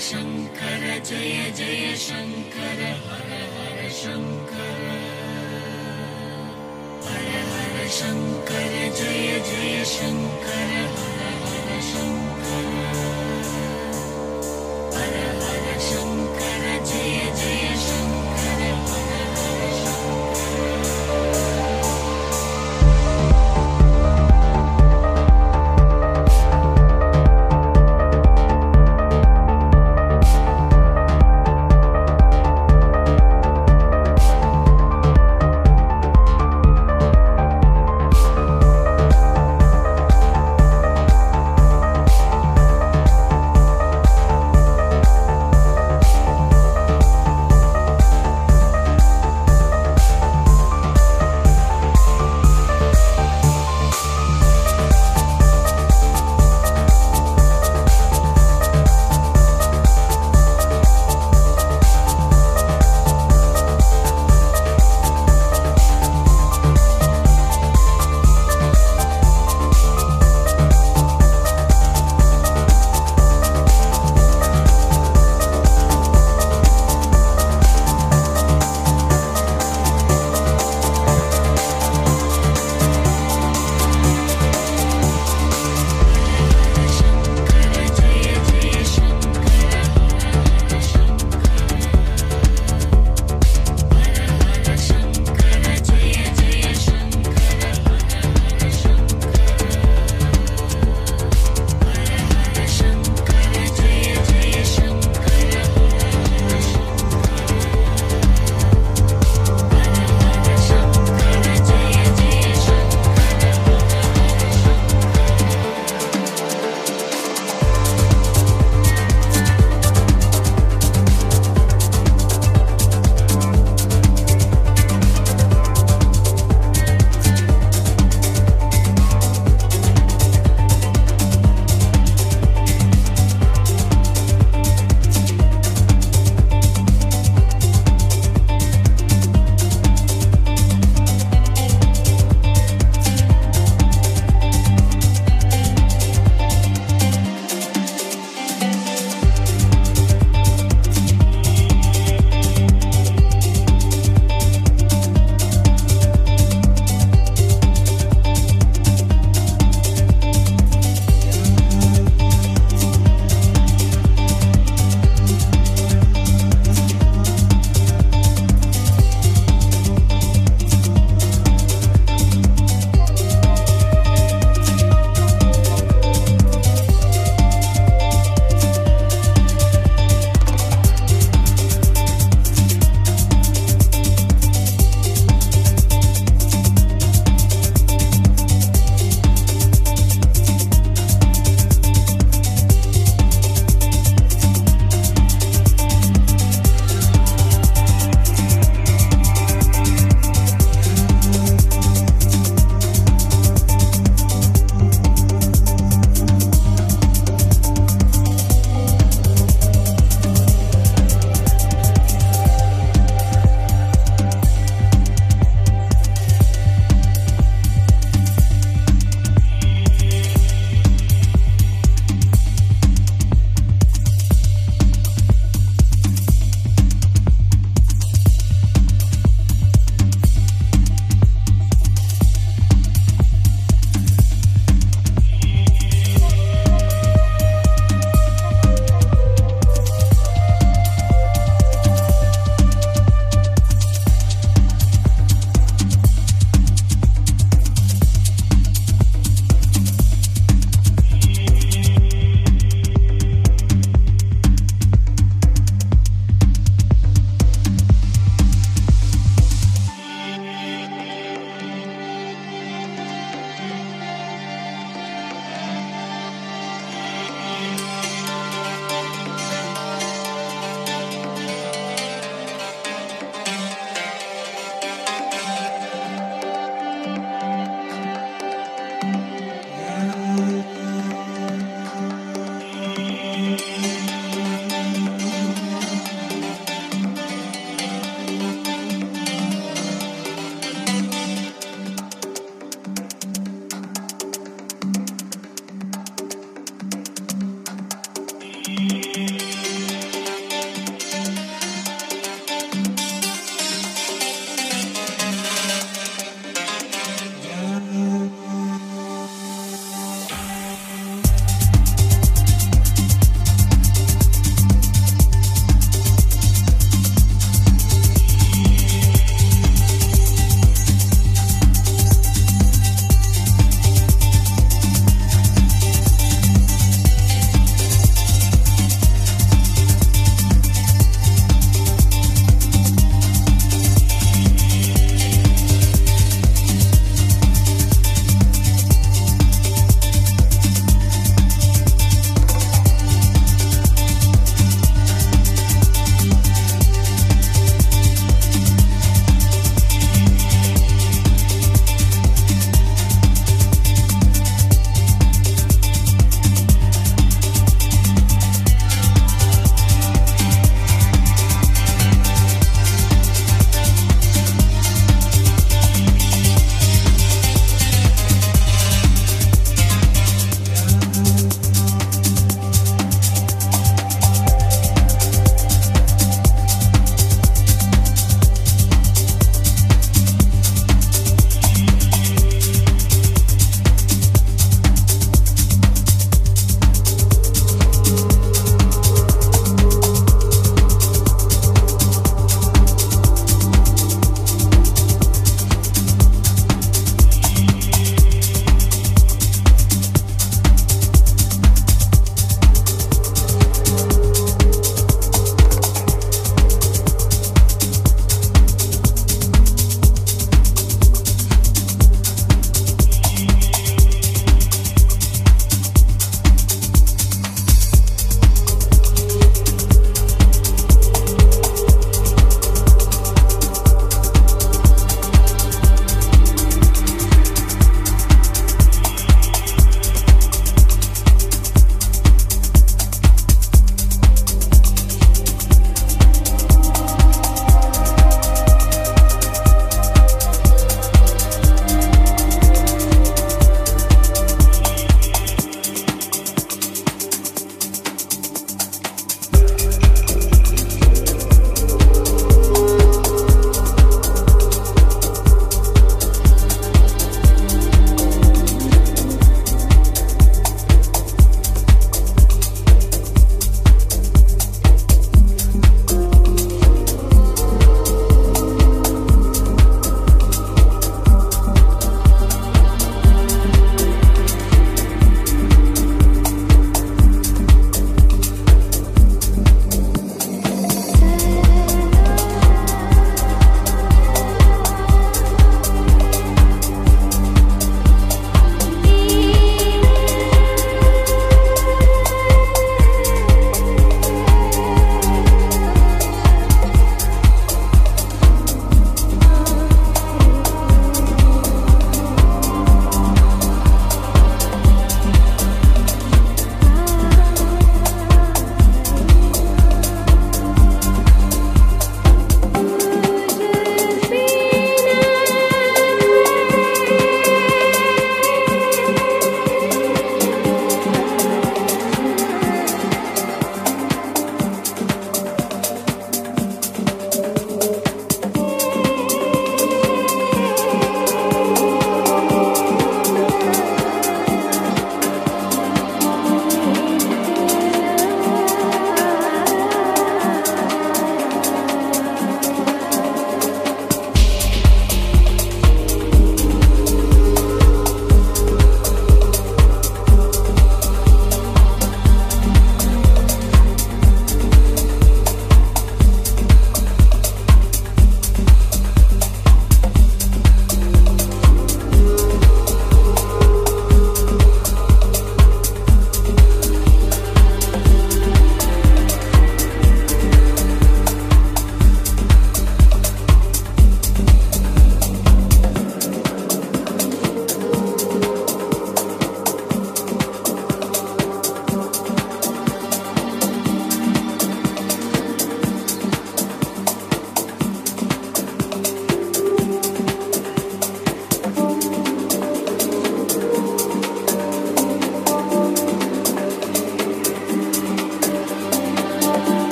शङ्कर जय जय शङ्कर हर हर शङ्कर। हर हर शङ्कर जय जय शङ्कर हर हर शङ्कर।